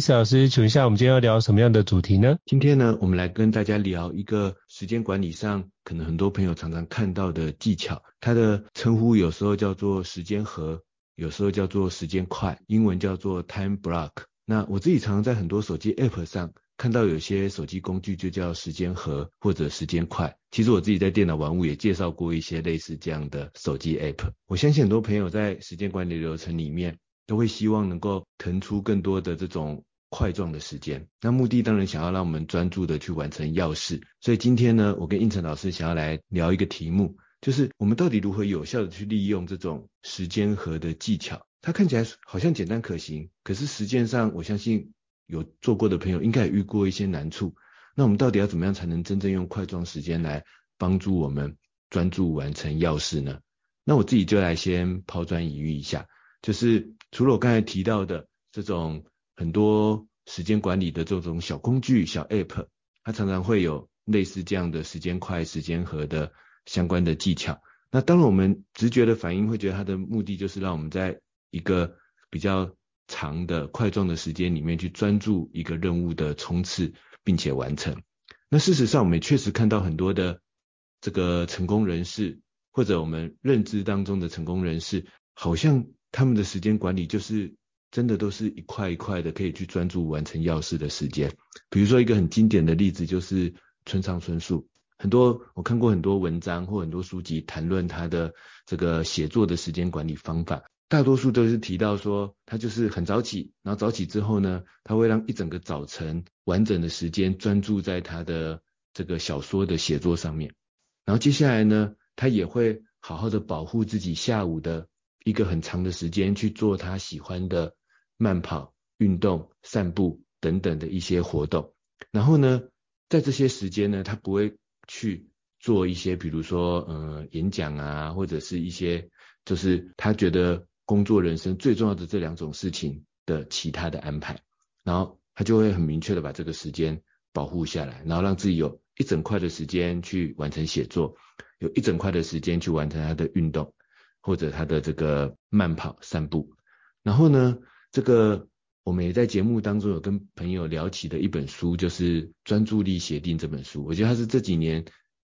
伊斯老师，请问一下，我们今天要聊什么样的主题呢？今天呢，我们来跟大家聊一个时间管理上，可能很多朋友常常看到的技巧。它的称呼有时候叫做时间盒，有时候叫做时间块，英文叫做 time block。那我自己常常在很多手机 app 上看到有些手机工具就叫时间盒或者时间块。其实我自己在电脑玩物也介绍过一些类似这样的手机 app。我相信很多朋友在时间管理流程里面都会希望能够腾出更多的这种。块状的时间，那目的当然想要让我们专注的去完成要事。所以今天呢，我跟应成老师想要来聊一个题目，就是我们到底如何有效的去利用这种时间和的技巧。它看起来好像简单可行，可是实践上我相信有做过的朋友应该也遇过一些难处。那我们到底要怎么样才能真正用块状时间来帮助我们专注完成要事呢？那我自己就来先抛砖引玉一下，就是除了我刚才提到的这种。很多时间管理的这种小工具、小 App，它常常会有类似这样的时间块、时间和的相关的技巧。那当然，我们直觉的反应会觉得它的目的就是让我们在一个比较长的块状的时间里面去专注一个任务的冲刺，并且完成。那事实上，我们也确实看到很多的这个成功人士，或者我们认知当中的成功人士，好像他们的时间管理就是。真的都是一块一块的，可以去专注完成要事的时间。比如说一个很经典的例子，就是村上春树。很多我看过很多文章或很多书籍谈论他的这个写作的时间管理方法，大多数都是提到说，他就是很早起，然后早起之后呢，他会让一整个早晨完整的时间专注在他的这个小说的写作上面。然后接下来呢，他也会好好的保护自己下午的一个很长的时间去做他喜欢的。慢跑、运动、散步等等的一些活动，然后呢，在这些时间呢，他不会去做一些，比如说，呃，演讲啊，或者是一些，就是他觉得工作人生最重要的这两种事情的其他的安排，然后他就会很明确的把这个时间保护下来，然后让自己有一整块的时间去完成写作，有一整块的时间去完成他的运动或者他的这个慢跑、散步，然后呢，这个我们也在节目当中有跟朋友聊起的一本书，就是《专注力协定》这本书。我觉得它是这几年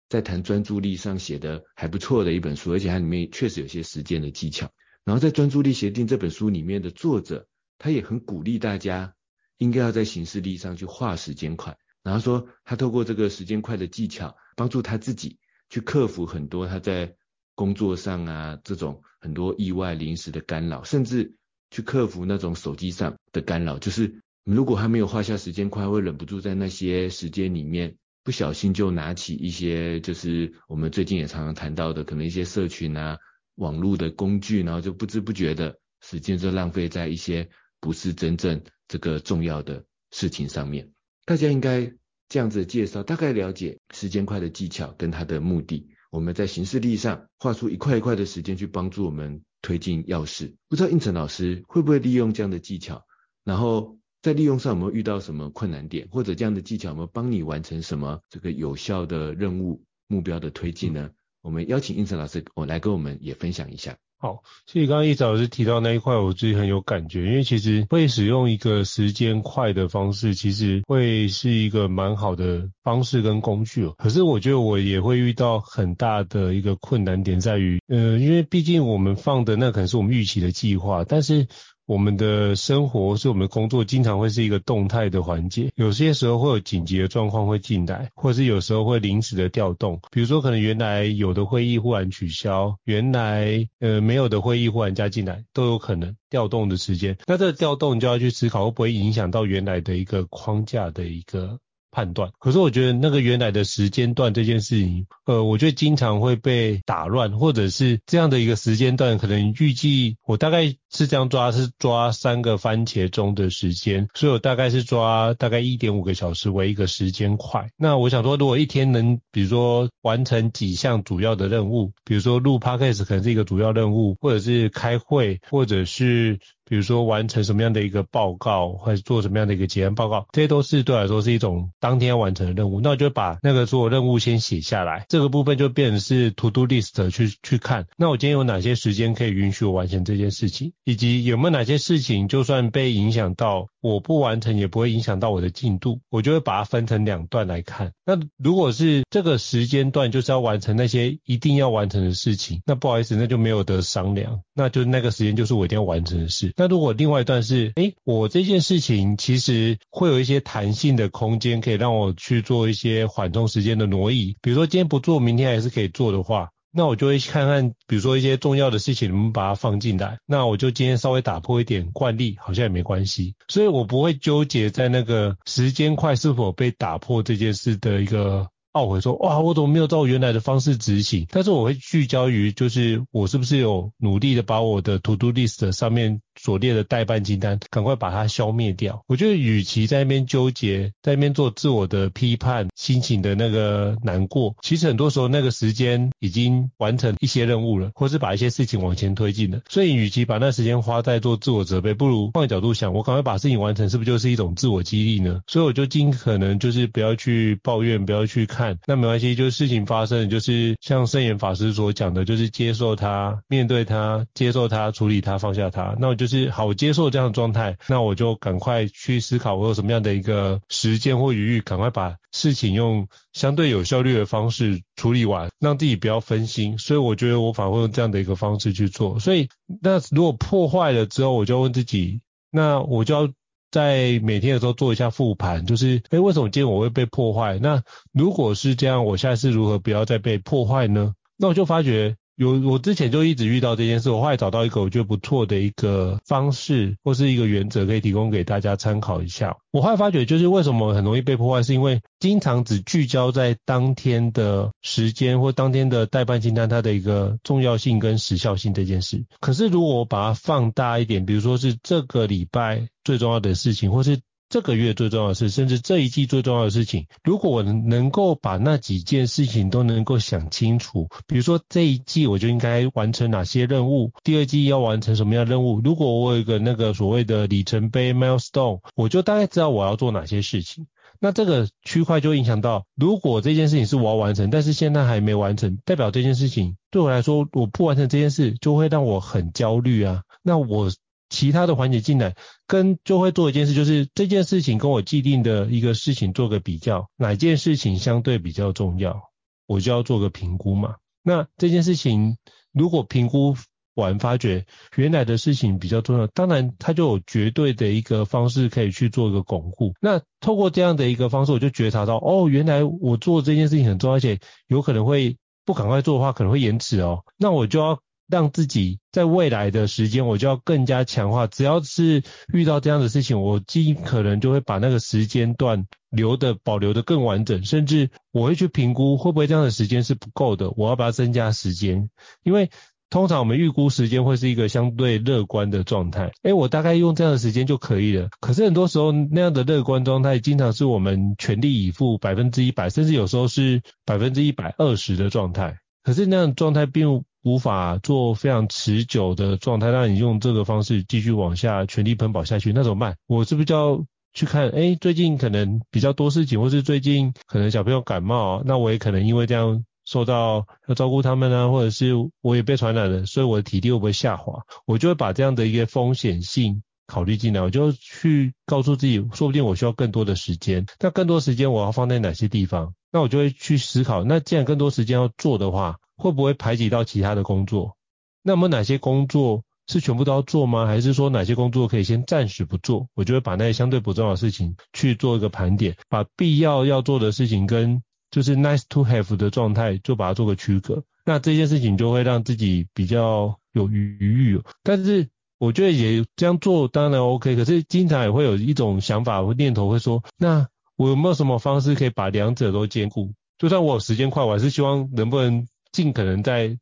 在谈专注力上写的还不错的一本书，而且它里面确实有些实践的技巧。然后在《专注力协定》这本书里面的作者，他也很鼓励大家应该要在行事力上去画时间块。然后说他透过这个时间块的技巧，帮助他自己去克服很多他在工作上啊这种很多意外临时的干扰，甚至。去克服那种手机上的干扰，就是如果还没有画下时间块，会忍不住在那些时间里面不小心就拿起一些，就是我们最近也常常谈到的，可能一些社群啊、网络的工具，然后就不知不觉的时间就浪费在一些不是真正这个重要的事情上面。大家应该这样子介绍，大概了解时间块的技巧跟它的目的。我们在行事历上画出一块一块的时间，去帮助我们。推进钥匙，不知道应成老师会不会利用这样的技巧，然后在利用上有没有遇到什么困难点，或者这样的技巧有没有帮你完成什么这个有效的任务目标的推进呢？嗯、我们邀请应成老师，我来跟我们也分享一下。好，其实刚刚一早老师提到那一块，我自己很有感觉，因为其实会使用一个时间快的方式，其实会是一个蛮好的方式跟工具。可是我觉得我也会遇到很大的一个困难点在于，呃，因为毕竟我们放的那可能是我们预期的计划，但是。我们的生活是我们的工作，经常会是一个动态的环节。有些时候会有紧急的状况会进来，或者是有时候会临时的调动。比如说，可能原来有的会议忽然取消，原来呃没有的会议忽然加进来，都有可能调动的时间。那这个调动你就要去思考，会不会影响到原来的一个框架的一个判断。可是我觉得那个原来的时间段这件事情，呃，我觉得经常会被打乱，或者是这样的一个时间段，可能预计我大概是这样抓，是抓三个番茄钟的时间，所以我大概是抓大概一点五个小时为一个时间块。那我想说，如果一天能比如说完成几项主要的任务，比如说录 podcast 可能是一个主要任务，或者是开会，或者是。比如说完成什么样的一个报告，或者做什么样的一个结案报告，这些都是对我来说是一种当天完成的任务。那我就把那个所有任务先写下来，这个部分就变成是 to do list 去去看。那我今天有哪些时间可以允许我完成这件事情，以及有没有哪些事情就算被影响到，我不完成也不会影响到我的进度，我就会把它分成两段来看。那如果是这个时间段就是要完成那些一定要完成的事情，那不好意思，那就没有得商量，那就那个时间就是我一定要完成的事。那如果另外一段是，诶，我这件事情其实会有一些弹性的空间，可以让我去做一些缓冲时间的挪移。比如说今天不做，明天还是可以做的话，那我就会看看，比如说一些重要的事情能不能把它放进来。那我就今天稍微打破一点惯例，好像也没关系。所以我不会纠结在那个时间快是否被打破这件事的一个。懊悔说，哇，我怎么没有照原来的方式执行？但是我会聚焦于，就是我是不是有努力的把我的 to do list 上面所列的待办清单，赶快把它消灭掉。我觉得，与其在那边纠结，在那边做自我的批判，心情的那个难过，其实很多时候那个时间已经完成一些任务了，或是把一些事情往前推进了。所以，与其把那时间花在做自我责备，不如换个角度想，我赶快把事情完成，是不是就是一种自我激励呢？所以，我就尽可能就是不要去抱怨，不要去看。那没关系，就是事情发生，就是像圣严法师所讲的，就是接受它，面对它，接受它，处理它，放下它。那我就是好，接受这样的状态，那我就赶快去思考我有什么样的一个时间或余裕，赶快把事情用相对有效率的方式处理完，让自己不要分心。所以我觉得我反而会用这样的一个方式去做。所以那如果破坏了之后，我就问自己，那我就要。在每天的时候做一下复盘，就是，诶，为什么今天我会被破坏？那如果是这样，我下次如何不要再被破坏呢？那我就发觉。有，我之前就一直遇到这件事，我后来找到一个我觉得不错的一个方式或是一个原则，可以提供给大家参考一下。我后来发觉，就是为什么很容易被破坏，是因为经常只聚焦在当天的时间或当天的待办清单它的一个重要性跟时效性这件事。可是如果我把它放大一点，比如说是这个礼拜最重要的事情，或是这个月最重要的事，甚至这一季最重要的事情，如果我能够把那几件事情都能够想清楚，比如说这一季我就应该完成哪些任务，第二季要完成什么样的任务，如果我有一个那个所谓的里程碑 milestone，我就大概知道我要做哪些事情。那这个区块就影响到，如果这件事情是我要完成，但是现在还没完成，代表这件事情对我来说，我不完成这件事就会让我很焦虑啊。那我。其他的环节进来，跟就会做一件事，就是这件事情跟我既定的一个事情做个比较，哪件事情相对比较重要，我就要做个评估嘛。那这件事情如果评估完发觉原来的事情比较重要，当然它就有绝对的一个方式可以去做一个巩固。那透过这样的一个方式，我就觉察到，哦，原来我做这件事情很重要，而且有可能会不赶快做的话，可能会延迟哦。那我就要。让自己在未来的时间，我就要更加强化。只要是遇到这样的事情，我尽可能就会把那个时间段留的保留的更完整，甚至我会去评估会不会这样的时间是不够的，我要把它增加时间。因为通常我们预估时间会是一个相对乐观的状态，诶，我大概用这样的时间就可以了。可是很多时候那样的乐观状态，经常是我们全力以赴百分之一百，甚至有时候是百分之一百二十的状态。可是那样状态并无法做非常持久的状态，让你用这个方式继续往下全力奔跑下去，那怎么办？我是不是就要去看？诶，最近可能比较多事情，或是最近可能小朋友感冒，那我也可能因为这样受到要照顾他们啊，或者是我也被传染了，所以我的体力会不会下滑？我就会把这样的一个风险性考虑进来，我就去告诉自己，说不定我需要更多的时间，那更多时间我要放在哪些地方？那我就会去思考，那既然更多时间要做的话，会不会排挤到其他的工作？那么哪些工作是全部都要做吗？还是说哪些工作可以先暂时不做？我就会把那些相对不重要的事情去做一个盘点，把必要要做的事情跟就是 nice to have 的状态就把它做个区隔。那这件事情就会让自己比较有余裕。但是我觉得也这样做当然 OK，可是经常也会有一种想法或念头会说，那。我有没有什么方式可以把两者都兼顾？就算我有时间快，我还是希望能不能尽可能再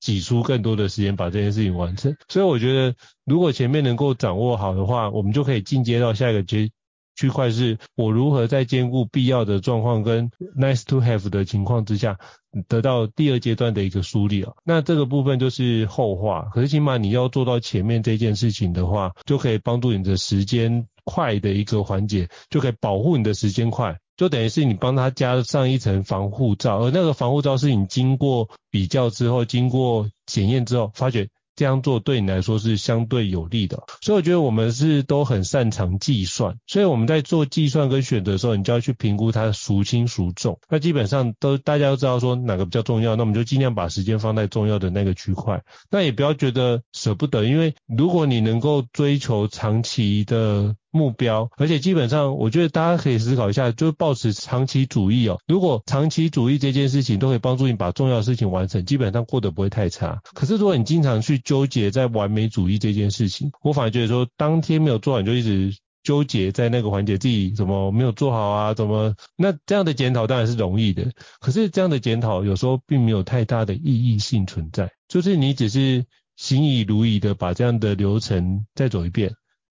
挤出更多的时间把这件事情完成。所以我觉得，如果前面能够掌握好的话，我们就可以进阶到下一个阶区块，是我如何在兼顾必要的状况跟 nice to have 的情况之下，得到第二阶段的一个梳理啊。那这个部分就是后话，可是起码你要做到前面这件事情的话，就可以帮助你的时间快的一个环节，就可以保护你的时间快。就等于是你帮他加上一层防护罩，而那个防护罩是你经过比较之后、经过检验之后，发觉这样做对你来说是相对有利的。所以我觉得我们是都很擅长计算，所以我们在做计算跟选择的时候，你就要去评估它孰轻孰重。那基本上都大家都知道说哪个比较重要，那我们就尽量把时间放在重要的那个区块。那也不要觉得舍不得，因为如果你能够追求长期的。目标，而且基本上，我觉得大家可以思考一下，就是保持长期主义哦。如果长期主义这件事情都可以帮助你把重要的事情完成，基本上过得不会太差。可是如果你经常去纠结在完美主义这件事情，我反而觉得说，当天没有做完就一直纠结在那个环节，自己怎么没有做好啊？怎么？那这样的检讨当然是容易的，可是这样的检讨有时候并没有太大的意义性存在，就是你只是行以如仪的把这样的流程再走一遍。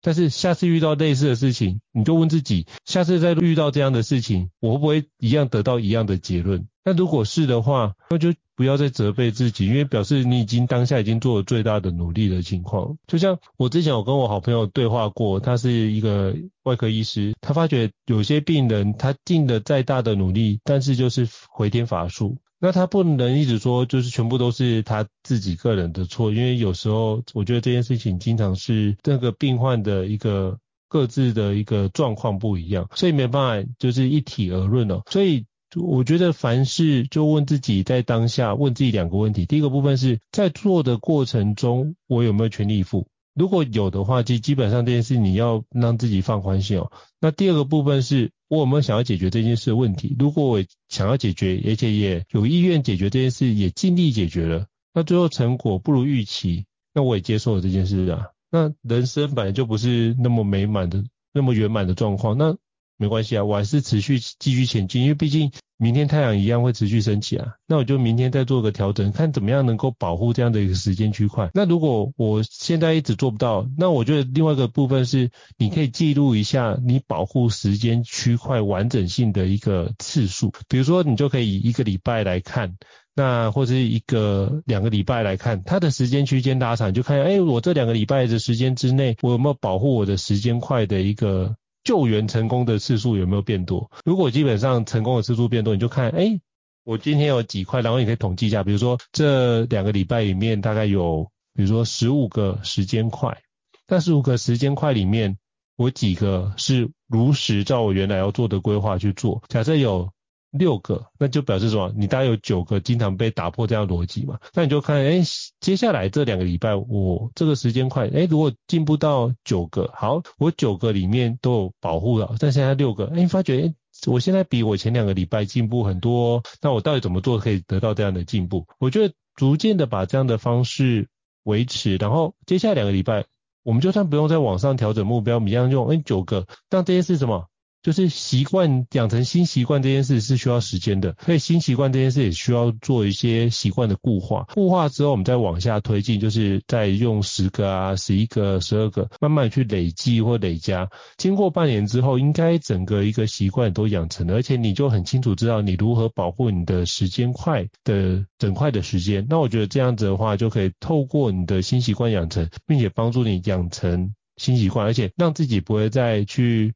但是下次遇到类似的事情，你就问自己，下次再遇到这样的事情，我会不会一样得到一样的结论？那如果是的话，那就不要再责备自己，因为表示你已经当下已经做了最大的努力的情况。就像我之前有跟我好朋友对话过，他是一个外科医师，他发觉有些病人他尽了再大的努力，但是就是回天乏术。那他不能一直说就是全部都是他自己个人的错，因为有时候我觉得这件事情经常是这个病患的一个各自的一个状况不一样，所以没办法就是一体而论哦。所以我觉得凡事就问自己在当下问自己两个问题，第一个部分是在做的过程中我有没有全力以赴？如果有的话，其实基本上这件事你要让自己放宽心哦。那第二个部分是我有没有想要解决这件事的问题？如果我想要解决，而且也有意愿解决这件事，也尽力解决了，那最后成果不如预期，那我也接受了这件事啊。那人生本来就不是那么美满的、那么圆满的状况，那没关系啊，我还是持续继续前进，因为毕竟。明天太阳一样会持续升起啊，那我就明天再做个调整，看怎么样能够保护这样的一个时间区块。那如果我现在一直做不到，那我觉得另外一个部分是，你可以记录一下你保护时间区块完整性的一个次数。比如说，你就可以以一个礼拜来看，那或者是一个两个礼拜来看，它的时间区间拉长，就看，哎，我这两个礼拜的时间之内，我有没有保护我的时间块的一个。救援成功的次数有没有变多？如果基本上成功的次数变多，你就看，哎，我今天有几块，然后你可以统计一下，比如说这两个礼拜里面大概有，比如说十五个时间块，但十五个时间块里面，我几个是如实照我原来要做的规划去做，假设有。六个，那就表示什么？你大概有九个经常被打破这样逻辑嘛？那你就看，哎，接下来这两个礼拜，我这个时间块，哎，如果进步到九个，好，我九个里面都有保护了，但现在六个，哎，发觉，哎，我现在比我前两个礼拜进步很多，那我到底怎么做可以得到这样的进步？我觉得逐渐的把这样的方式维持，然后接下来两个礼拜，我们就算不用再往上调整目标，我们一样用，哎，九个，但这些是什么？就是习惯养成新习惯这件事是需要时间的，所以新习惯这件事也需要做一些习惯的固化。固化之后，我们再往下推进，就是再用十个啊、十一个、十二个，慢慢去累积或累加。经过半年之后，应该整个一个习惯都养成了，而且你就很清楚知道你如何保护你的时间块的整块的时间。那我觉得这样子的话，就可以透过你的新习惯养成，并且帮助你养成新习惯，而且让自己不会再去。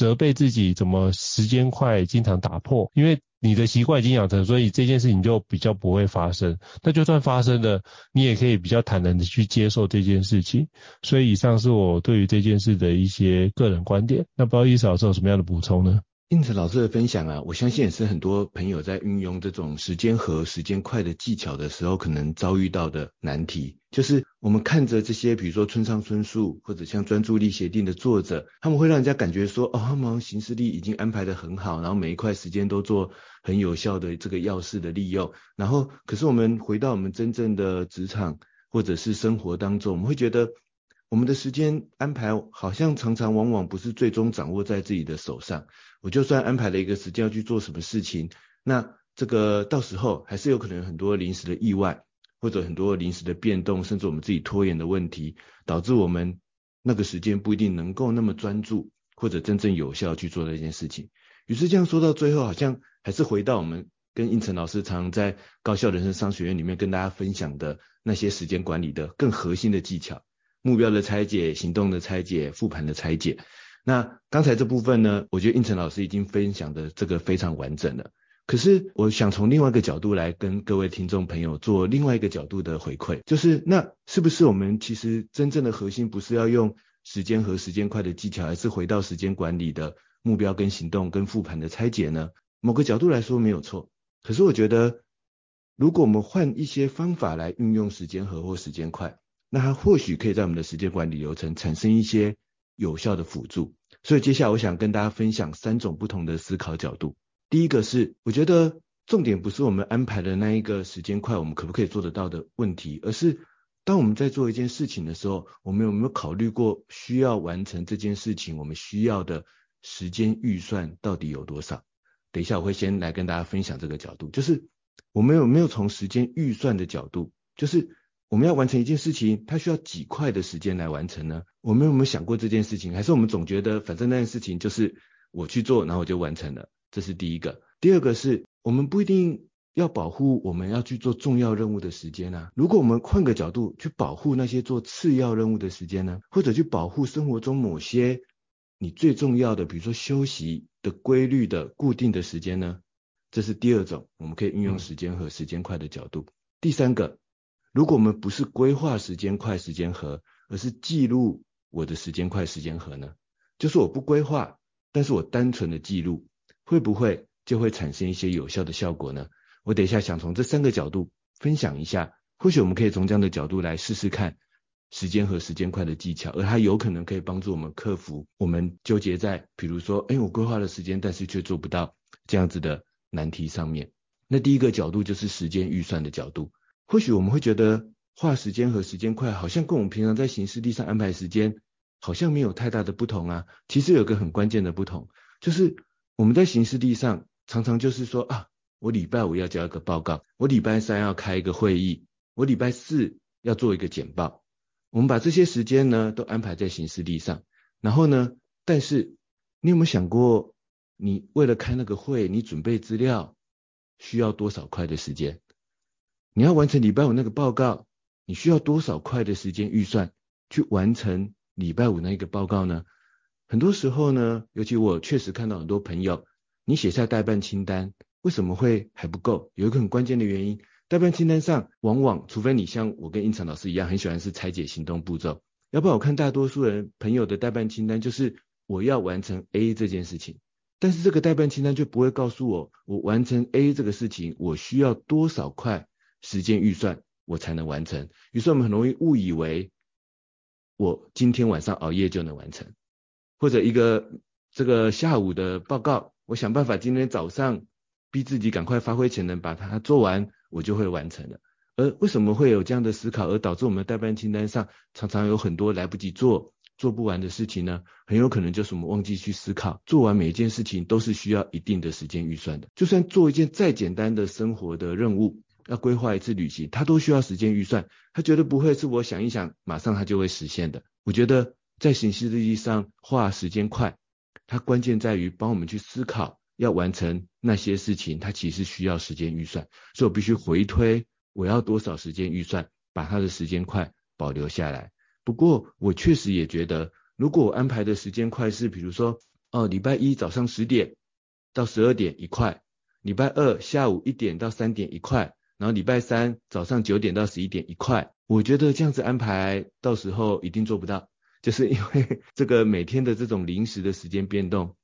责备自己怎么时间快经常打破，因为你的习惯已经养成，所以这件事情就比较不会发生。那就算发生了，你也可以比较坦然的去接受这件事情。所以以上是我对于这件事的一些个人观点。那不知道意思老师有什么样的补充呢？因此，老师的分享啊，我相信也是很多朋友在运用这种时间和时间块的技巧的时候，可能遭遇到的难题，就是我们看着这些，比如说村上春树或者像专注力协定的作者，他们会让人家感觉说，哦，他们行事力已经安排得很好，然后每一块时间都做很有效的这个要事的利用。然后，可是我们回到我们真正的职场或者是生活当中，我们会觉得我们的时间安排好像常常往往不是最终掌握在自己的手上。我就算安排了一个时间要去做什么事情，那这个到时候还是有可能很多临时的意外，或者很多临时的变动，甚至我们自己拖延的问题，导致我们那个时间不一定能够那么专注，或者真正有效去做这件事情。于是这样说到最后，好像还是回到我们跟胤丞老师常在高效人生商学院里面跟大家分享的那些时间管理的更核心的技巧：目标的拆解、行动的拆解、复盘的拆解。那刚才这部分呢，我觉得应成老师已经分享的这个非常完整了。可是我想从另外一个角度来跟各位听众朋友做另外一个角度的回馈，就是那是不是我们其实真正的核心不是要用时间和时间块的技巧，而是回到时间管理的目标跟行动跟复盘的拆解呢？某个角度来说没有错。可是我觉得，如果我们换一些方法来运用时间和或时间块，那它或许可以在我们的时间管理流程产生一些。有效的辅助，所以接下来我想跟大家分享三种不同的思考角度。第一个是，我觉得重点不是我们安排的那一个时间块，我们可不可以做得到的问题，而是当我们在做一件事情的时候，我们有没有考虑过需要完成这件事情，我们需要的时间预算到底有多少？等一下我会先来跟大家分享这个角度，就是我们有没有从时间预算的角度，就是。我们要完成一件事情，它需要几块的时间来完成呢？我们有没有想过这件事情？还是我们总觉得反正那件事情就是我去做，然后我就完成了？这是第一个。第二个是我们不一定要保护我们要去做重要任务的时间啊。如果我们换个角度去保护那些做次要任务的时间呢？或者去保护生活中某些你最重要的，比如说休息的规律的固定的时间呢？这是第二种我们可以运用时间和时间块的角度。第三个。如果我们不是规划时间快时间盒，而是记录我的时间快时间盒呢？就是我不规划，但是我单纯的记录，会不会就会产生一些有效的效果呢？我等一下想从这三个角度分享一下，或许我们可以从这样的角度来试试看时间和时间快的技巧，而它有可能可以帮助我们克服我们纠结在，比如说，哎，我规划了时间，但是却做不到这样子的难题上面。那第一个角度就是时间预算的角度。或许我们会觉得画时间和时间块好像跟我们平常在行事历上安排时间好像没有太大的不同啊。其实有个很关键的不同，就是我们在行事历上常常就是说啊，我礼拜五要交一个报告，我礼拜三要开一个会议，我礼拜四要做一个简报。我们把这些时间呢都安排在行事历上，然后呢，但是你有没有想过，你为了开那个会，你准备资料需要多少块的时间？你要完成礼拜五那个报告，你需要多少块的时间预算去完成礼拜五那一个报告呢？很多时候呢，尤其我确实看到很多朋友，你写下代办清单，为什么会还不够？有一个很关键的原因，代办清单上往往，除非你像我跟应成老师一样，很喜欢是拆解行动步骤，要不然我看大多数人朋友的代办清单就是我要完成 A 这件事情，但是这个代办清单就不会告诉我，我完成 A 这个事情，我需要多少块。时间预算我才能完成，于是我们很容易误以为我今天晚上熬夜就能完成，或者一个这个下午的报告，我想办法今天早上逼自己赶快发挥潜能把它做完，我就会完成了。而为什么会有这样的思考，而导致我们的待办清单上常常有很多来不及做、做不完的事情呢？很有可能就是我们忘记去思考，做完每一件事情都是需要一定的时间预算的。就算做一件再简单的生活的任务。要规划一次旅行，它都需要时间预算，它绝对不会是我想一想，马上它就会实现的。我觉得在行事历上画时间块，它关键在于帮我们去思考，要完成那些事情，它其实需要时间预算，所以我必须回推我要多少时间预算，把它的时间块保留下来。不过我确实也觉得，如果我安排的时间块是，比如说，哦，礼拜一早上十点到十二点一块，礼拜二下午一点到三点一块。然后礼拜三早上九点到十一点一块，我觉得这样子安排到时候一定做不到，就是因为 这个每天的这种临时的时间变动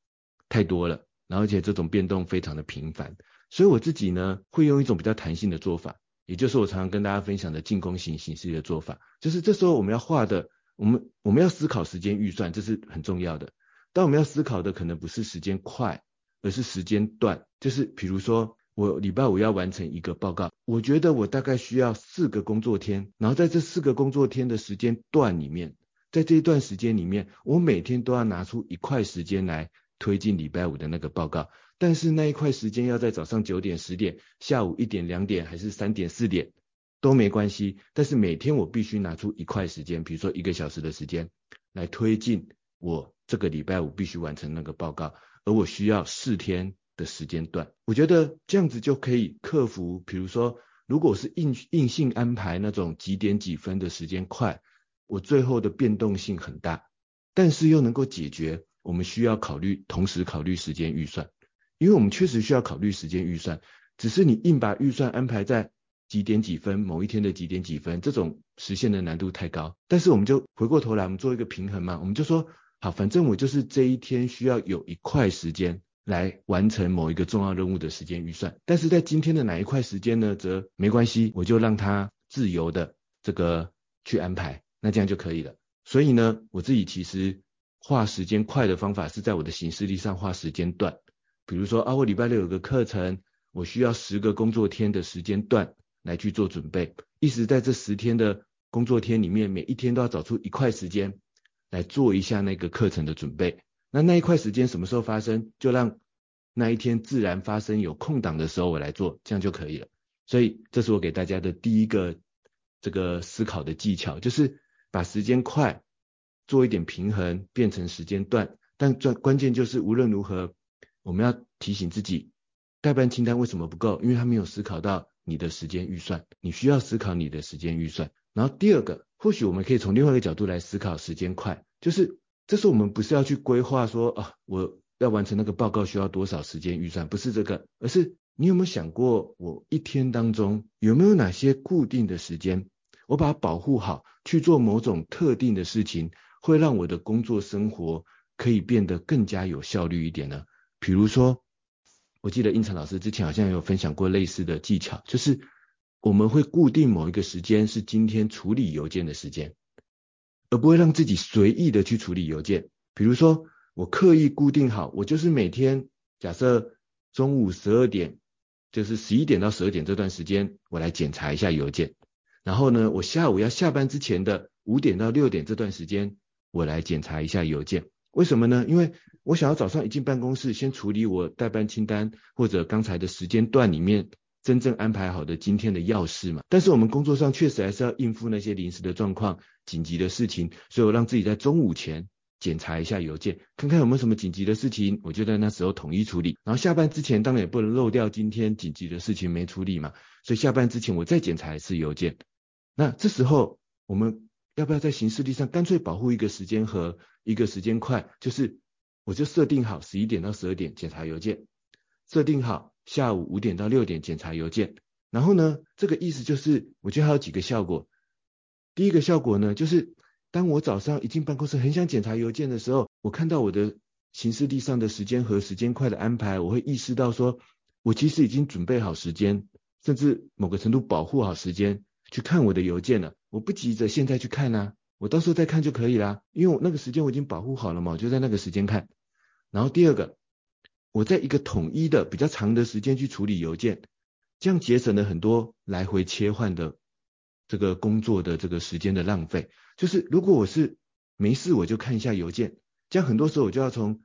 太多了，然后而且这种变动非常的频繁，所以我自己呢会用一种比较弹性的做法，也就是我常常跟大家分享的进攻型形式的做法，就是这时候我们要画的，我们我们要思考时间预算，这是很重要的，但我们要思考的可能不是时间快，而是时间段，就是比如说。我礼拜五要完成一个报告，我觉得我大概需要四个工作天，然后在这四个工作天的时间段里面，在这一段时间里面，我每天都要拿出一块时间来推进礼拜五的那个报告。但是那一块时间要在早上九点、十点、下午一点、两点还是三点、四点都没关系。但是每天我必须拿出一块时间，比如说一个小时的时间来推进我这个礼拜五必须完成那个报告，而我需要四天的时间段。我觉得这样子就可以克服，比如说如果是硬硬性安排那种几点几分的时间块，我最后的变动性很大，但是又能够解决我们需要考虑同时考虑时间预算。因为我们确实需要考虑时间预算，只是你硬把预算安排在几点几分，某一天的几点几分，这种实现的难度太高。但是我们就回过头来，我们做一个平衡嘛，我们就说，好，反正我就是这一天需要有一块时间来完成某一个重要任务的时间预算。但是在今天的哪一块时间呢，则没关系，我就让它自由的这个去安排，那这样就可以了。所以呢，我自己其实画时间快的方法是在我的行事历上画时间段。比如说啊，我礼拜六有个课程，我需要十个工作天的时间段来去做准备。意思在这十天的工作天里面，每一天都要找出一块时间来做一下那个课程的准备。那那一块时间什么时候发生，就让那一天自然发生，有空档的时候我来做，这样就可以了。所以这是我给大家的第一个这个思考的技巧，就是把时间块做一点平衡，变成时间段。但关关键就是无论如何。我们要提醒自己，待办清单为什么不够？因为他没有思考到你的时间预算，你需要思考你的时间预算。然后第二个，或许我们可以从另外一个角度来思考时间块，就是这是我们不是要去规划说啊，我要完成那个报告需要多少时间预算，不是这个，而是你有没有想过，我一天当中有没有哪些固定的时间，我把它保护好，去做某种特定的事情，会让我的工作生活可以变得更加有效率一点呢？比如说，我记得应成老师之前好像有分享过类似的技巧，就是我们会固定某一个时间是今天处理邮件的时间，而不会让自己随意的去处理邮件。比如说，我刻意固定好，我就是每天假设中午十二点，就是十一点到十二点这段时间，我来检查一下邮件。然后呢，我下午要下班之前的五点到六点这段时间，我来检查一下邮件。为什么呢？因为我想要早上一进办公室，先处理我待办清单或者刚才的时间段里面真正安排好的今天的要事嘛。但是我们工作上确实还是要应付那些临时的状况、紧急的事情，所以我让自己在中午前检查一下邮件，看看有没有什么紧急的事情，我就在那时候统一处理。然后下班之前当然也不能漏掉今天紧急的事情没处理嘛，所以下班之前我再检查一次邮件。那这时候我们。要不要在行事历上干脆保护一个时间和一个时间块？就是我就设定好十一点到十二点检查邮件，设定好下午五点到六点检查邮件。然后呢，这个意思就是，我觉得还有几个效果。第一个效果呢，就是当我早上一进办公室很想检查邮件的时候，我看到我的行事历上的时间和时间块的安排，我会意识到说，我其实已经准备好时间，甚至某个程度保护好时间。去看我的邮件了，我不急着现在去看啊，我到时候再看就可以啦，因为我那个时间我已经保护好了嘛，我就在那个时间看。然后第二个，我在一个统一的比较长的时间去处理邮件，这样节省了很多来回切换的这个工作的这个时间的浪费。就是如果我是没事我就看一下邮件，这样很多时候我就要从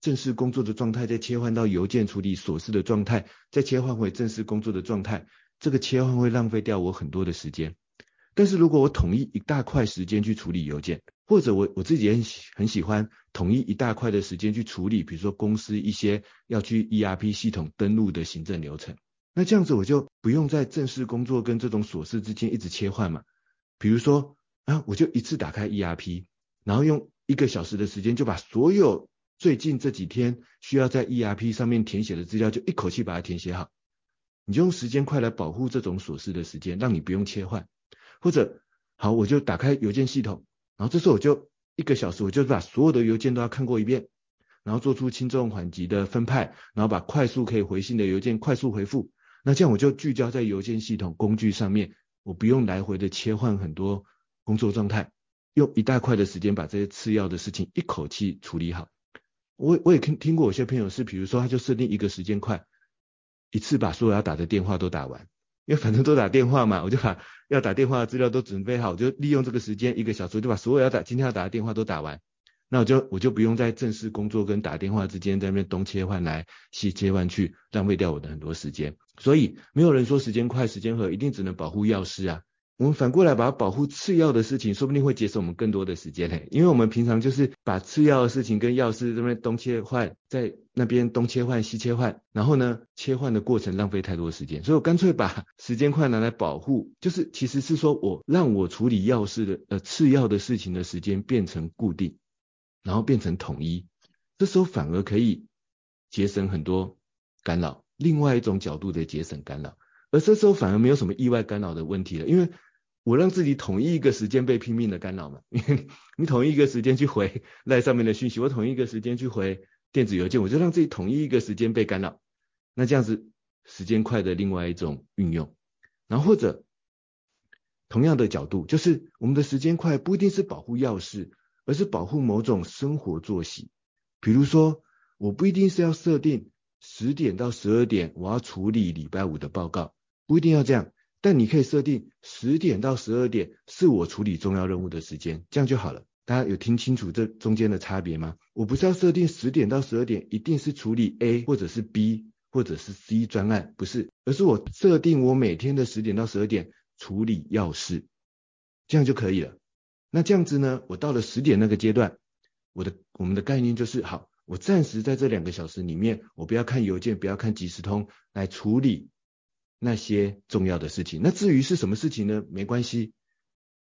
正式工作的状态再切换到邮件处理琐事的状态，再切换回正式工作的状态。这个切换会浪费掉我很多的时间，但是如果我统一一大块时间去处理邮件，或者我我自己也很喜很喜欢统一一大块的时间去处理，比如说公司一些要去 ERP 系统登录的行政流程，那这样子我就不用在正式工作跟这种琐事之间一直切换嘛。比如说啊，我就一次打开 ERP，然后用一个小时的时间就把所有最近这几天需要在 ERP 上面填写的资料就一口气把它填写好。你就用时间块来保护这种琐事的时间，让你不用切换，或者好，我就打开邮件系统，然后这时候我就一个小时，我就把所有的邮件都要看过一遍，然后做出轻重缓急的分派，然后把快速可以回信的邮件快速回复。那这样我就聚焦在邮件系统工具上面，我不用来回的切换很多工作状态，用一大块的时间把这些次要的事情一口气处理好。我我也听听过有些朋友是，比如说他就设定一个时间块。一次把所有要打的电话都打完，因为反正都打电话嘛，我就把要打电话的资料都准备好，我就利用这个时间一个小时就把所有要打今天要打的电话都打完，那我就我就不用在正式工作跟打电话之间在那边东切换来西切换去，浪费掉我的很多时间。所以没有人说时间快时间和一定只能保护药师啊。我们反过来把它保护次要的事情，说不定会节省我们更多的时间嘿。因为我们平常就是把次要的事情跟钥匙这边东切换，在那边东切换西切换，然后呢，切换的过程浪费太多时间，所以我干脆把时间块拿来保护，就是其实是说我让我处理钥匙的呃次要的事情的时间变成固定，然后变成统一，这时候反而可以节省很多干扰，另外一种角度的节省干扰，而这时候反而没有什么意外干扰的问题了，因为。我让自己统一一个时间被拼命的干扰嘛，你你统一一个时间去回 赖上面的讯息，我统一一个时间去回电子邮件，我就让自己统一一个时间被干扰。那这样子时间快的另外一种运用，然后或者同样的角度，就是我们的时间快不一定是保护要事，而是保护某种生活作息。比如说，我不一定是要设定十点到十二点我要处理礼拜五的报告，不一定要这样。但你可以设定十点到十二点是我处理重要任务的时间，这样就好了。大家有听清楚这中间的差别吗？我不是要设定十点到十二点一定是处理 A 或者是 B 或者是 C 专案，不是，而是我设定我每天的十点到十二点处理要事，这样就可以了。那这样子呢，我到了十点那个阶段，我的我们的概念就是好，我暂时在这两个小时里面，我不要看邮件，不要看即时通，来处理。那些重要的事情，那至于是什么事情呢？没关系，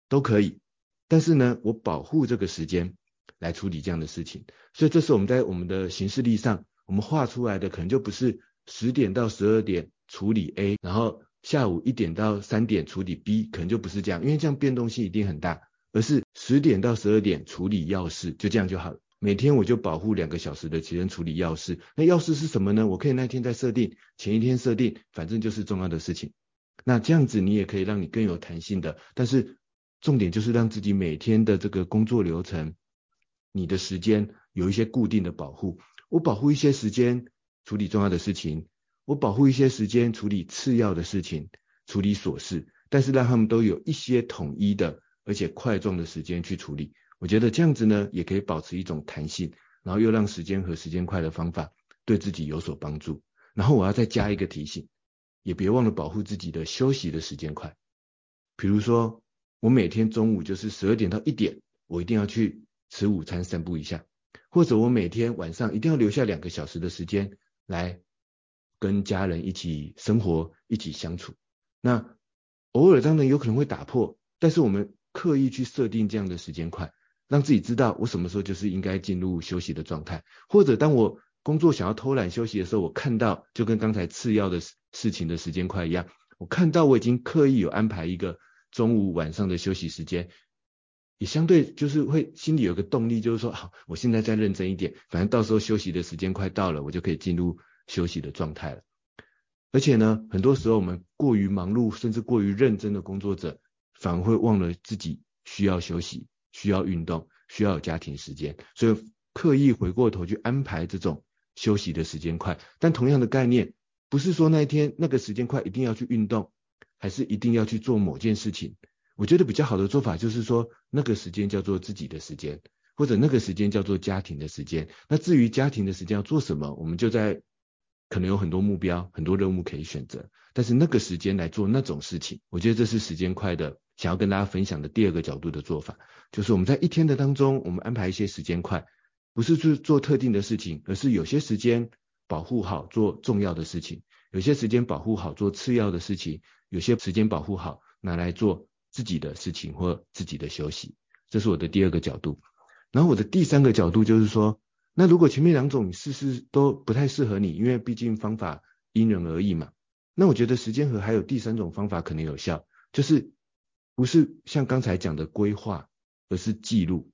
都可以。但是呢，我保护这个时间来处理这样的事情。所以这是我们在我们的行事历上，我们画出来的可能就不是十点到十二点处理 A，然后下午一点到三点处理 B，可能就不是这样，因为这样变动性一定很大。而是十点到十二点处理要事，就这样就好了。每天我就保护两个小时的时间处理要事，那要事是什么呢？我可以那天再设定，前一天设定，反正就是重要的事情。那这样子你也可以让你更有弹性的，但是重点就是让自己每天的这个工作流程，你的时间有一些固定的保护。我保护一些时间处理重要的事情，我保护一些时间处理次要的事情，处理琐事，但是让他们都有一些统一的而且块状的时间去处理。我觉得这样子呢，也可以保持一种弹性，然后又让时间和时间快的方法对自己有所帮助。然后我要再加一个提醒，也别忘了保护自己的休息的时间快。比如说，我每天中午就是十二点到一点，我一定要去吃午餐散步一下，或者我每天晚上一定要留下两个小时的时间来跟家人一起生活、一起相处。那偶尔当然有可能会打破，但是我们刻意去设定这样的时间快。让自己知道我什么时候就是应该进入休息的状态，或者当我工作想要偷懒休息的时候，我看到就跟刚才次要的事情的时间快一样，我看到我已经刻意有安排一个中午晚上的休息时间，也相对就是会心里有个动力，就是说好，我现在再认真一点，反正到时候休息的时间快到了，我就可以进入休息的状态了。而且呢，很多时候我们过于忙碌，甚至过于认真的工作者，反而会忘了自己需要休息。需要运动，需要有家庭时间，所以刻意回过头去安排这种休息的时间块。但同样的概念，不是说那一天那个时间块一定要去运动，还是一定要去做某件事情。我觉得比较好的做法就是说，那个时间叫做自己的时间，或者那个时间叫做家庭的时间。那至于家庭的时间要做什么，我们就在可能有很多目标、很多任务可以选择，但是那个时间来做那种事情，我觉得这是时间快的。想要跟大家分享的第二个角度的做法，就是我们在一天的当中，我们安排一些时间块，不是去做特定的事情，而是有些时间保护好做重要的事情，有些时间保护好做次要的事情，有些时间保护好拿来做自己的事情或自己的休息。这是我的第二个角度。然后我的第三个角度就是说，那如果前面两种你试试都不太适合你，因为毕竟方法因人而异嘛，那我觉得时间盒还有第三种方法可能有效，就是。不是像刚才讲的规划，而是记录。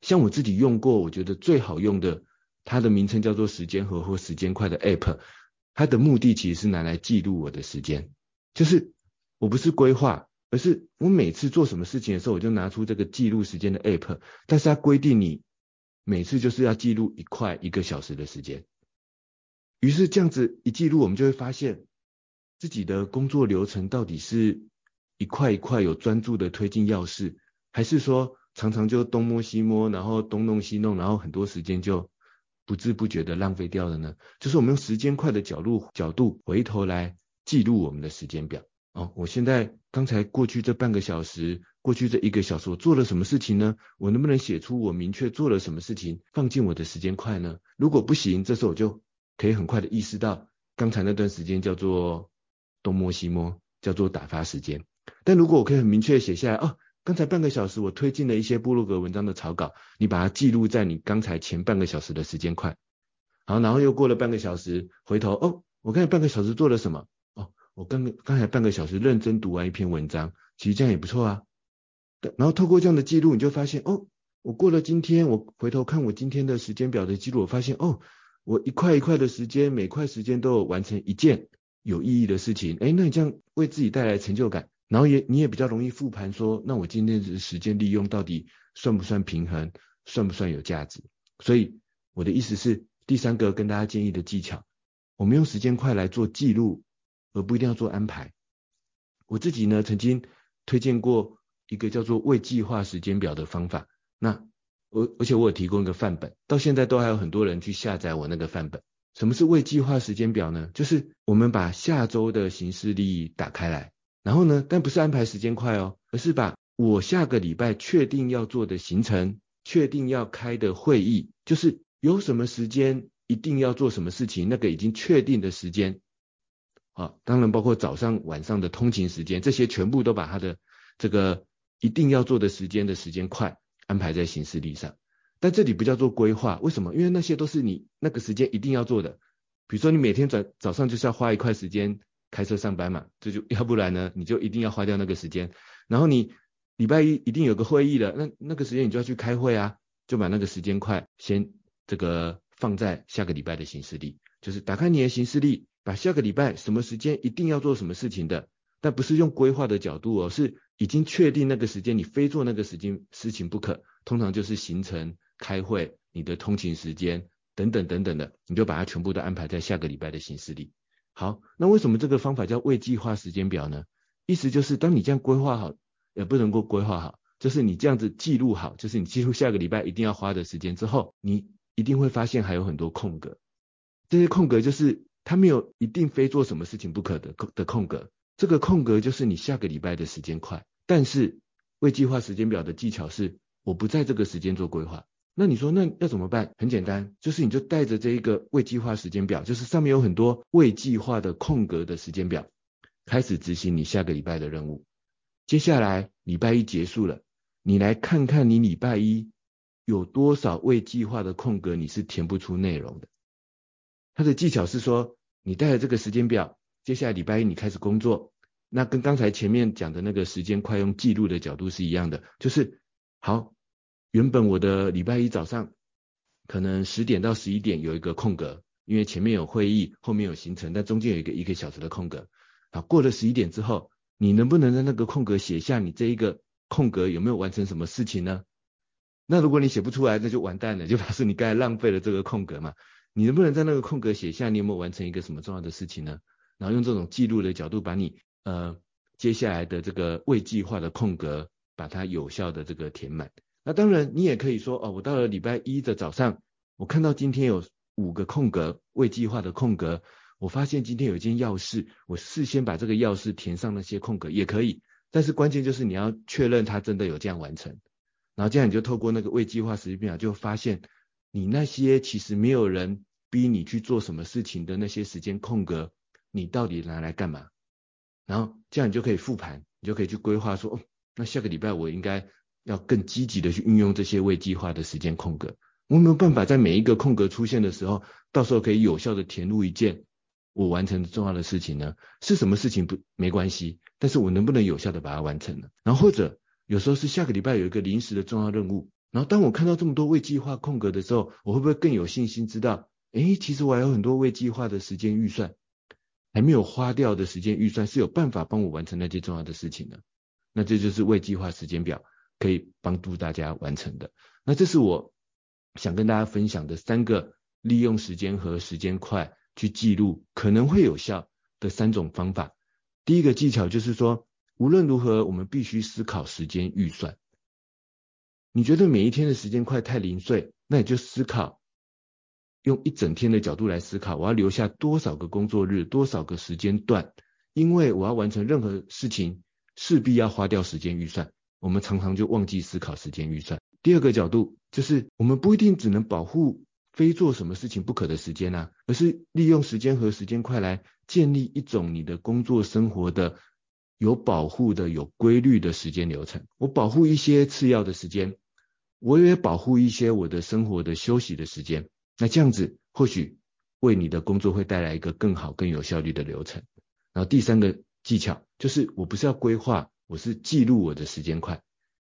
像我自己用过，我觉得最好用的，它的名称叫做时间盒或时间块的 App，它的目的其实是拿来记录我的时间。就是我不是规划，而是我每次做什么事情的时候，我就拿出这个记录时间的 App，但是它规定你每次就是要记录一块一个小时的时间。于是这样子一记录，我们就会发现自己的工作流程到底是。一块一块有专注的推进要事，还是说常常就东摸西摸，然后东弄西弄，然后很多时间就不知不觉的浪费掉了呢？就是我们用时间块的角度角度回头来记录我们的时间表。哦，我现在刚才过去这半个小时，过去这一个小时，我做了什么事情呢？我能不能写出我明确做了什么事情，放进我的时间块呢？如果不行，这时候我就可以很快的意识到，刚才那段时间叫做东摸西摸，叫做打发时间。但如果我可以很明确的写下来，哦，刚才半个小时我推进了一些部落格文章的草稿，你把它记录在你刚才前半个小时的时间块。好，然后又过了半个小时，回头，哦，我刚才半个小时做了什么？哦我刚刚才半个小时认真读完一篇文章，其实这样也不错啊。然后透过这样的记录，你就发现哦，我过了今天，我回头看我今天的时间表的记录，我发现哦，我一块一块的时间，每块时间都有完成一件有意义的事情。哎，那你这样为自己带来成就感，然后也你也比较容易复盘说，那我今天的时间利用到底算不算平衡，算不算有价值？所以我的意思是，第三个跟大家建议的技巧，我们用时间块来做记录。而不一定要做安排。我自己呢，曾经推荐过一个叫做未计划时间表的方法。那我而且我有提供一个范本，到现在都还有很多人去下载我那个范本。什么是未计划时间表呢？就是我们把下周的行事历打开来，然后呢，但不是安排时间快哦，而是把我下个礼拜确定要做的行程、确定要开的会议，就是有什么时间一定要做什么事情，那个已经确定的时间。啊，当然包括早上晚上的通勤时间，这些全部都把他的这个一定要做的时间的时间块安排在行事历上。但这里不叫做规划，为什么？因为那些都是你那个时间一定要做的。比如说你每天早早上就是要花一块时间开车上班嘛，这就 要不然呢，你就一定要花掉那个时间。然后你礼拜一一定有个会议的，那那个时间你就要去开会啊，就把那个时间块先这个放在下个礼拜的行事历，就是打开你的行事历。把下个礼拜什么时间一定要做什么事情的，但不是用规划的角度哦，是已经确定那个时间，你非做那个时间事情不可。通常就是行程、开会、你的通勤时间等等等等的，你就把它全部都安排在下个礼拜的行事历。好，那为什么这个方法叫未计划时间表呢？意思就是当你这样规划好，也不能够规划好，就是你这样子记录好，就是你记录下个礼拜一定要花的时间之后，你一定会发现还有很多空格，这些空格就是。他没有一定非做什么事情不可的的空格，这个空格就是你下个礼拜的时间块。但是未计划时间表的技巧是，我不在这个时间做规划。那你说那要怎么办？很简单，就是你就带着这一个未计划时间表，就是上面有很多未计划的空格的时间表，开始执行你下个礼拜的任务。接下来礼拜一结束了，你来看看你礼拜一有多少未计划的空格，你是填不出内容的。它的技巧是说，你带着这个时间表，接下来礼拜一你开始工作，那跟刚才前面讲的那个时间块用记录的角度是一样的，就是好，原本我的礼拜一早上可能十点到十一点有一个空格，因为前面有会议，后面有行程，但中间有一个一个小时的空格。好，过了十一点之后，你能不能在那个空格写下你这一个空格有没有完成什么事情呢？那如果你写不出来，那就完蛋了，就表示你刚才浪费了这个空格嘛。你能不能在那个空格写下你有没有完成一个什么重要的事情呢？然后用这种记录的角度，把你呃接下来的这个未计划的空格，把它有效的这个填满。那当然，你也可以说哦，我到了礼拜一的早上，我看到今天有五个空格，未计划的空格，我发现今天有一件要事，我事先把这个要事填上那些空格也可以。但是关键就是你要确认它真的有这样完成，然后这样你就透过那个未计划时间表就发现。你那些其实没有人逼你去做什么事情的那些时间空格，你到底拿来干嘛？然后这样你就可以复盘，你就可以去规划说，哦，那下个礼拜我应该要更积极的去运用这些未计划的时间空格。我没有办法在每一个空格出现的时候，到时候可以有效的填入一件我完成的重要的事情呢？是什么事情不没关系，但是我能不能有效的把它完成呢？然后或者有时候是下个礼拜有一个临时的重要任务。然后当我看到这么多未计划空格的时候，我会不会更有信心知道，诶，其实我还有很多未计划的时间预算，还没有花掉的时间预算是有办法帮我完成那些重要的事情的。那这就是未计划时间表可以帮助大家完成的。那这是我想跟大家分享的三个利用时间和时间块去记录可能会有效的三种方法。第一个技巧就是说，无论如何，我们必须思考时间预算。你觉得每一天的时间快太零碎，那你就思考，用一整天的角度来思考，我要留下多少个工作日，多少个时间段，因为我要完成任何事情，势必要花掉时间预算。我们常常就忘记思考时间预算。第二个角度就是，我们不一定只能保护非做什么事情不可的时间啊，而是利用时间和时间块来建立一种你的工作生活的有保护的、有规律的时间流程。我保护一些次要的时间，我也保护一些我的生活的休息的时间。那这样子或许为你的工作会带来一个更好、更有效率的流程。然后第三个技巧就是，我不是要规划。我是记录我的时间块，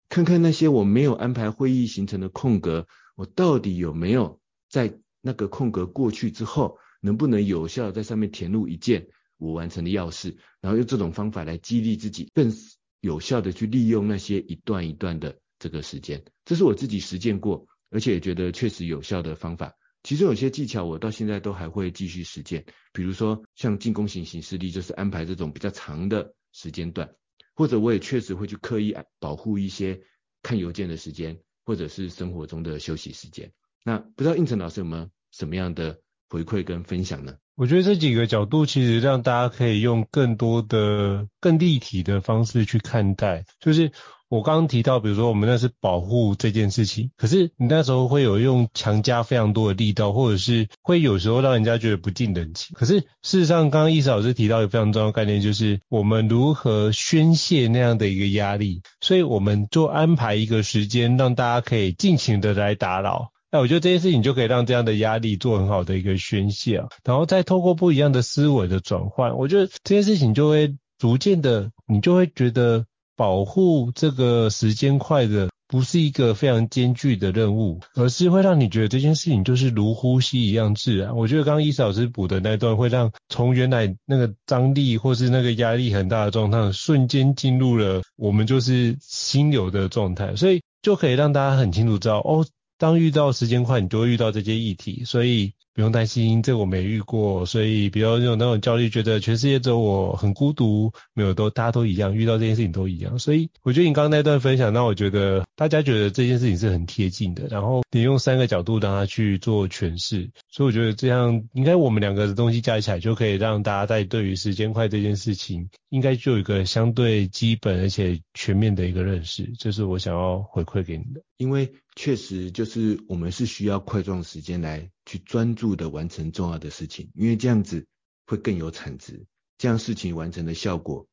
看看那些我没有安排会议行程的空格，我到底有没有在那个空格过去之后，能不能有效在上面填入一件我完成的要事，然后用这种方法来激励自己，更有效的去利用那些一段一段的这个时间。这是我自己实践过，而且也觉得确实有效的方法。其中有些技巧我到现在都还会继续实践，比如说像进攻型行事历，就是安排这种比较长的时间段。或者我也确实会去刻意保护一些看邮件的时间，或者是生活中的休息时间。那不知道应成老师有没有什么样的回馈跟分享呢？我觉得这几个角度其实让大家可以用更多的、更立体的方式去看待，就是。我刚刚提到，比如说我们那是保护这件事情，可是你那时候会有用强加非常多的力道，或者是会有时候让人家觉得不近人情。可是事实上，刚刚易老师提到一个非常重要的概念，就是我们如何宣泄那样的一个压力。所以我们就安排一个时间，让大家可以尽情的来打扰。哎，我觉得这件事情就可以让这样的压力做很好的一个宣泄啊，然后再透过不一样的思维的转换，我觉得这件事情就会逐渐的，你就会觉得。保护这个时间块的不是一个非常艰巨的任务，而是会让你觉得这件事情就是如呼吸一样自然。我觉得刚刚伊斯老师补的那段会让从原来那个张力或是那个压力很大的状态，瞬间进入了我们就是心流的状态，所以就可以让大家很清楚知道哦，当遇到时间快，你就会遇到这些议题，所以。不用担心，这我没遇过，所以比较有那种焦虑，觉得全世界只有我很孤独，没有都大家都一样，遇到这件事情都一样。所以我觉得你刚刚那段分享，让我觉得大家觉得这件事情是很贴近的。然后你用三个角度让他去做诠释，所以我觉得这样应该我们两个的东西加起来，就可以让大家在对于时间快这件事情，应该就有一个相对基本而且全面的一个认识。这是我想要回馈给你的，因为确实就是我们是需要块状时间来。去专注的完成重要的事情，因为这样子会更有产值，这样事情完成的效果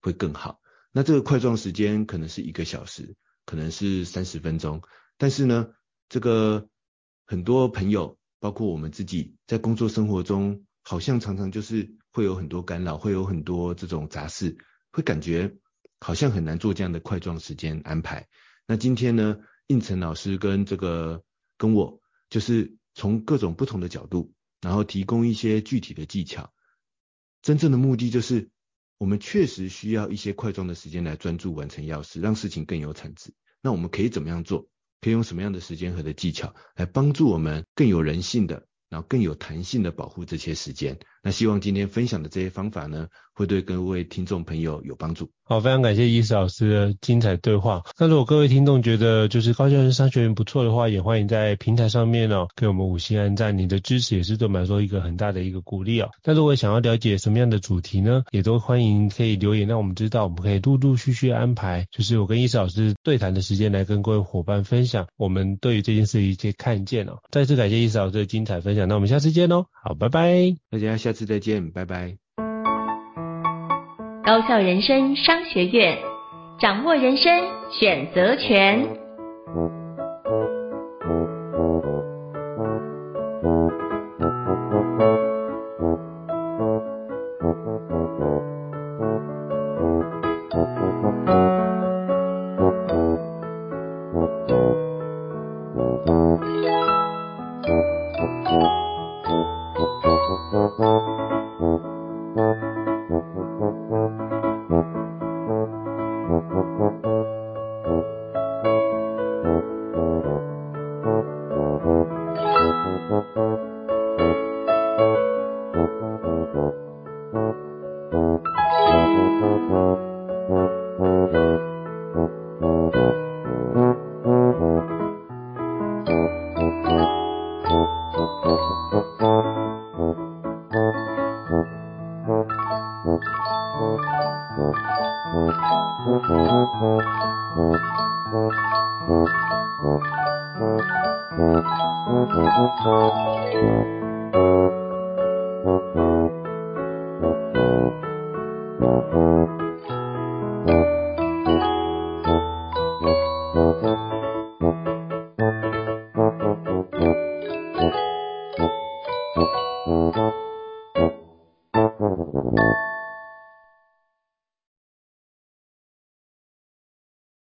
会更好。那这个块状时间可能是一个小时，可能是三十分钟，但是呢，这个很多朋友，包括我们自己，在工作生活中，好像常常就是会有很多干扰，会有很多这种杂事，会感觉好像很难做这样的块状时间安排。那今天呢，应成老师跟这个跟我就是。从各种不同的角度，然后提供一些具体的技巧。真正的目的就是，我们确实需要一些块状的时间来专注完成要事，让事情更有产值。那我们可以怎么样做？可以用什么样的时间和的技巧来帮助我们更有人性的？然后更有弹性的保护这些时间。那希望今天分享的这些方法呢，会对各位听众朋友有帮助。好，非常感谢伊斯老师的精彩对话。那如果各位听众觉得就是高效人生商学院不错的话，也欢迎在平台上面哦，给我们五星按赞。你的支持也是对我们来说一个很大的一个鼓励哦。那如果想要了解什么样的主题呢，也都欢迎可以留言让我们知道，我们可以陆陆续续安排，就是我跟伊斯老师对谈的时间来跟各位伙伴分享我们对于这件事的一些看见哦。再次感谢伊斯老师的精彩分享，那我们下次见喽。好，拜拜，大家下次再见，拜拜。高校人生商学院，掌握人生选择权。